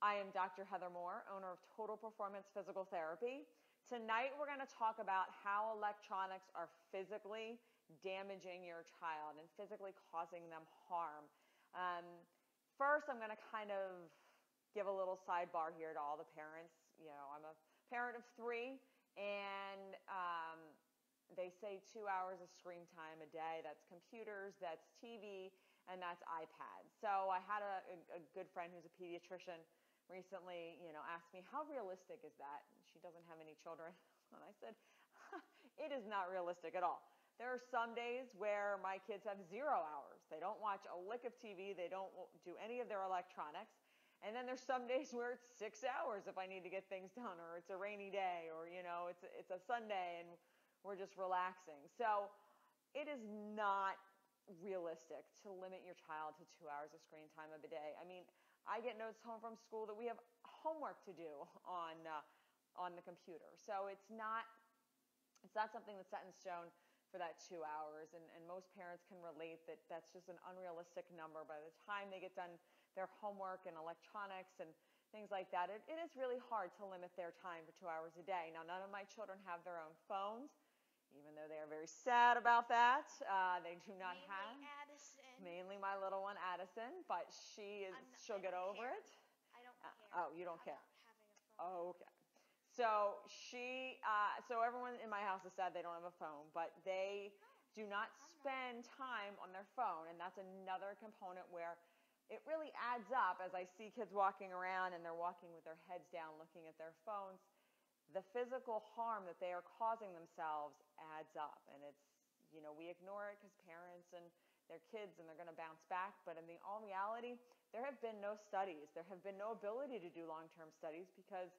I am Dr. Heather Moore, owner of Total Performance Physical Therapy. Tonight we're going to talk about how electronics are physically damaging your child and physically causing them harm. Um, first, I'm going to kind of give a little sidebar here to all the parents. You know, I'm a parent of three, and um, they say two hours of screen time a day. That's computers, that's TV, and that's iPad. So I had a, a good friend who's a pediatrician recently, you know, asked me, how realistic is that? She doesn't have any children. And I said, it is not realistic at all. There are some days where my kids have zero hours. They don't watch a lick of TV. They don't do any of their electronics. And then there's some days where it's six hours if I need to get things done, or it's a rainy day, or you know, it's it's a Sunday and we're just relaxing. So it is not realistic to limit your child to two hours of screen time of a day. I mean, I get notes home from school that we have homework to do on uh, on the computer. So it's not it's not something that's set in stone for that two hours. And, and most parents can relate that that's just an unrealistic number. By the time they get done their homework and electronics and things like that, it, it is really hard to limit their time for two hours a day. Now, none of my children have their own phones even though they are very sad about that. Uh, they do not have. Mainly my little one, Addison, but she is, not- she'll I get over care. it. I don't Uh, care. oh, you don't care. About having a phone. Oh, okay. So she, uh, so everyone in my house is sad they don't have a phone, but they do not spend time on their phone, and that's another component where it really adds up as I see kids walking around and they're walking with their heads down looking at their phones. The physical harm that they are causing themselves adds up, and it's, you know, we ignore it because parents and their kids and they're going to bounce back, but in the all reality, there have been no studies. There have been no ability to do long-term studies because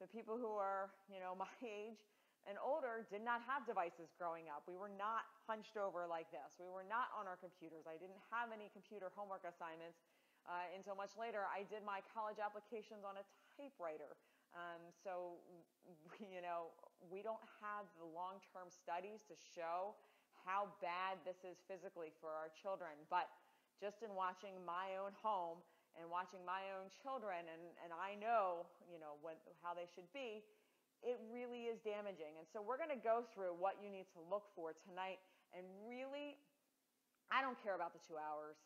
the people who are, you know, my age and older did not have devices growing up. We were not hunched over like this. We were not on our computers. I didn't have any computer homework assignments uh, until much later. I did my college applications on a typewriter. Um, so, you know, we don't have the long-term studies to show how bad this is physically for our children. But just in watching my own home and watching my own children, and, and I know, you know, when, how they should be, it really is damaging. And so we're going to go through what you need to look for tonight. And really, I don't care about the two hours.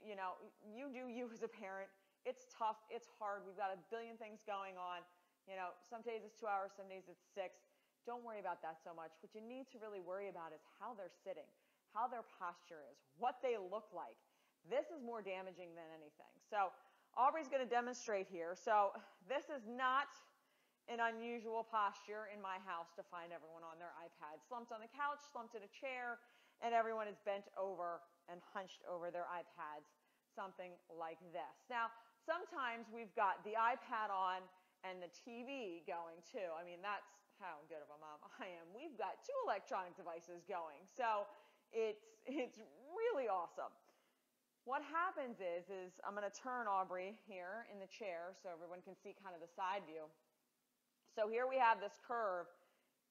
You know, you do you as a parent. It's tough. It's hard. We've got a billion things going on. You know, some days it's two hours, some days it's six. Don't worry about that so much. What you need to really worry about is how they're sitting, how their posture is, what they look like. This is more damaging than anything. So Aubrey's going to demonstrate here. So this is not an unusual posture in my house to find everyone on their iPad, slumped on the couch, slumped in a chair, and everyone is bent over and hunched over their iPads, something like this. Now, sometimes we've got the iPad on and the TV going too. I mean, that's how good of a mom I am. We've got two electronic devices going. So it's it's really awesome. What happens is is I'm going to turn Aubrey here in the chair so everyone can see kind of the side view. So here we have this curve.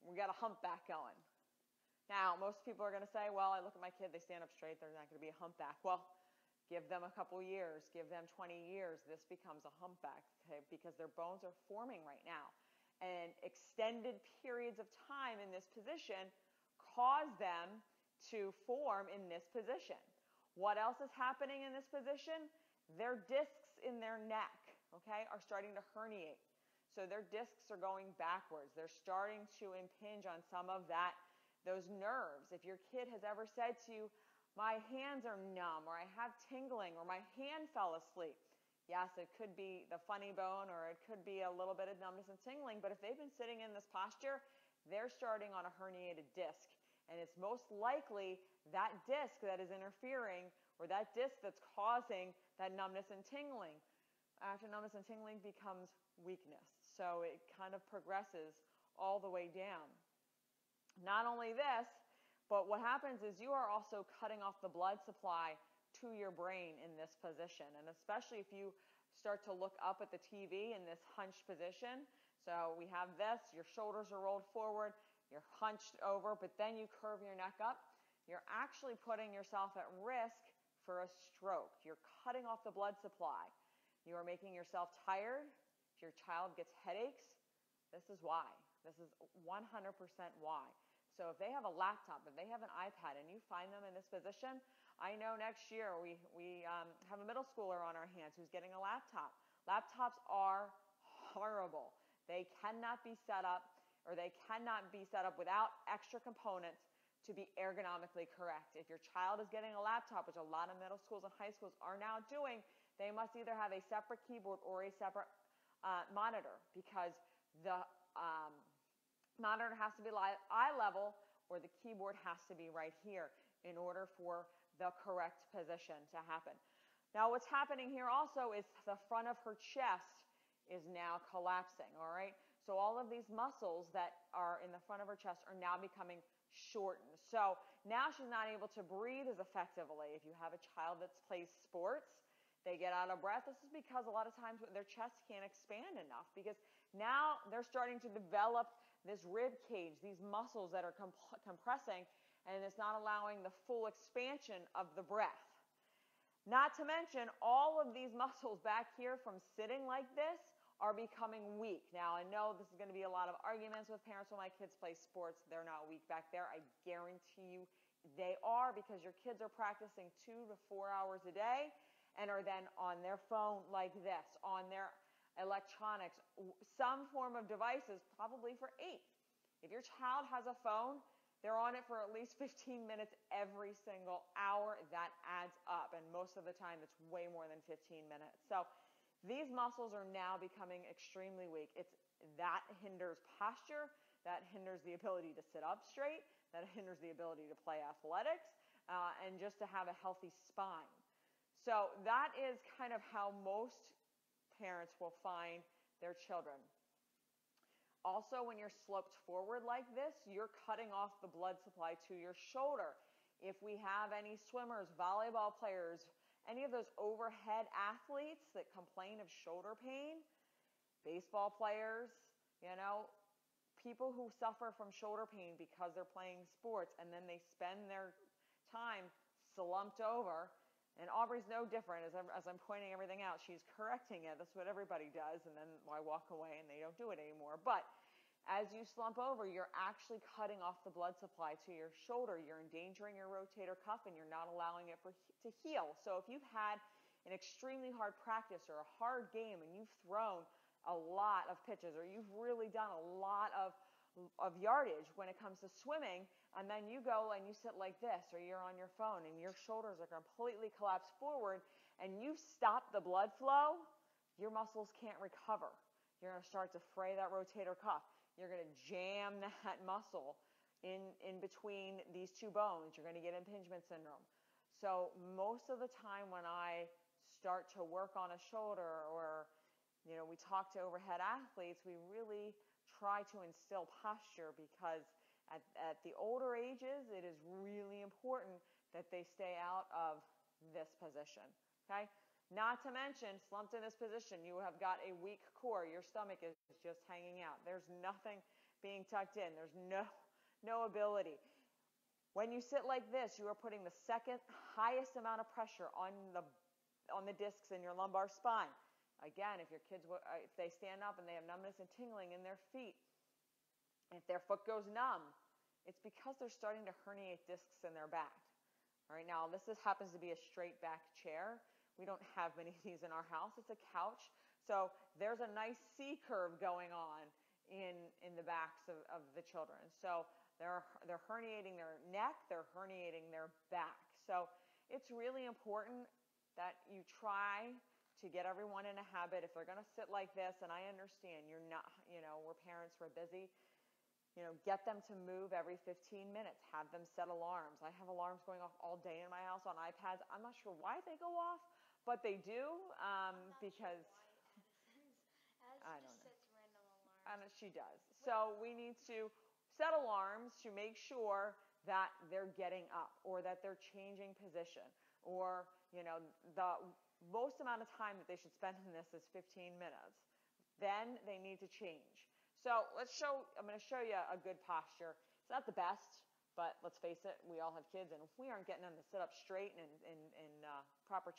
We got a humpback going. Now, most people are going to say, well, I look at my kid, they stand up straight, they're not going to be a humpback. Well, give them a couple years, give them 20 years, this becomes a humpback okay, because their bones are forming right now. And extended periods of time in this position cause them to form in this position. What else is happening in this position? Their discs in their neck, okay, are starting to herniate. So their discs are going backwards. They're starting to impinge on some of that, those nerves. If your kid has ever said to you, my hands are numb, or I have tingling, or my hand fell asleep. Yes, it could be the funny bone, or it could be a little bit of numbness and tingling, but if they've been sitting in this posture, they're starting on a herniated disc. And it's most likely that disc that is interfering, or that disc that's causing that numbness and tingling. After numbness and tingling becomes weakness. So it kind of progresses all the way down. Not only this, but what happens is you are also cutting off the blood supply to your brain in this position. And especially if you start to look up at the TV in this hunched position. So we have this, your shoulders are rolled forward, you're hunched over, but then you curve your neck up. You're actually putting yourself at risk for a stroke. You're cutting off the blood supply. you are making yourself tired, your child gets headaches, this is why. This is 100% why. So if they have a laptop, if they have an iPad, and you find them in this position, I know next year we, we um, have a middle schooler on our hands who's getting a laptop. Laptops are horrible. They cannot be set up or they cannot be set up without extra components to be ergonomically correct. If your child is getting a laptop, which a lot of middle schools and high schools are now doing, they must either have a separate keyboard or a separate uh, monitor because the um, monitor has to be eye level or the keyboard has to be right here in order for the correct position to happen. Now what's happening here also is the front of her chest is now collapsing, all right? So all of these muscles that are in the front of her chest are now becoming shortened. So now she's not able to breathe as effectively. If you have a child that plays sports, they get out of breath. This is because a lot of times their chest can't expand enough because now they're starting to develop this rib cage, these muscles that are comp- compressing, and it's not allowing the full expansion of the breath. Not to mention all of these muscles back here from sitting like this are becoming weak. Now, I know this is going to be a lot of arguments with parents when my kids play sports. They're not weak back there. I guarantee you they are because your kids are practicing two to four hours a day and are then on their phone like this, on their electronics, some form of devices, probably for eight. If your child has a phone, they're on it for at least 15 minutes every single hour. That adds up. And most of the time, it's way more than 15 minutes. So these muscles are now becoming extremely weak. It's that hinders posture, that hinders the ability to sit up straight, that hinders the ability to play athletics, uh, and just to have a healthy spine. So that is kind of how most parents will find their children. Also, when you're sloped forward like this, you're cutting off the blood supply to your shoulder. If we have any swimmers, volleyball players, any of those overhead athletes that complain of shoulder pain, baseball players, you know, people who suffer from shoulder pain because they're playing sports and then they spend their time slumped over. And Aubrey's no different as I'm, as I'm pointing everything out. She's correcting it. That's what everybody does. And then I walk away and they don't do it anymore. But as you slump over, you're actually cutting off the blood supply to your shoulder. You're endangering your rotator cuff and you're not allowing it for, to heal. So if you've had an extremely hard practice or a hard game and you've thrown a lot of pitches or you've really done a lot of of yardage when it comes to swimming and then you go and you sit like this or you're on your phone and your shoulders are completely collapsed forward and you stop the blood flow your muscles can't recover you're going to start to fray that rotator cuff you're going to jam that muscle in, in between these two bones. You're going to get impingement syndrome. So most of the time when I start to work on a shoulder or, you know, we talk to overhead athletes, we really try to instill posture because at, at the older ages, it is really important that they stay out of this position. Okay? Not to mention, slumped in this position, you have got a weak core. Your stomach is just hanging out. There's nothing being tucked in. There's no, no ability. When you sit like this, you are putting the second highest amount of pressure on the, on the discs in your lumbar spine. Again, if your kids, uh, if they stand up and they have numbness and tingling in their feet, if their foot goes numb, it's because they're starting to herniate discs in their back. All right, now this is, happens to be a straight back chair. We don't have many of these in our house. It's a couch. So there's a nice C curve going on in, in the backs of, of the children. So they're, they're herniating their neck, they're herniating their back. So it's really important that you try to get everyone in a habit. If they're going to sit like this, and I understand you're not, you know, we're parents, we're busy. You know, get them to move every 15 minutes. Have them set alarms. I have alarms going off all day in my house on iPads. I'm not sure why they go off, but they do um, because sure I don't know. sets random alarms. and she does. So we need to set alarms to make sure that they're getting up or that they're changing position or you know the most amount of time that they should spend in this is 15 minutes. Then they need to change. So let's show. I'm going to show you a good posture. It's not the best. But let's face it, we all have kids, and we aren't getting them to sit up straight and in, in, in uh, proper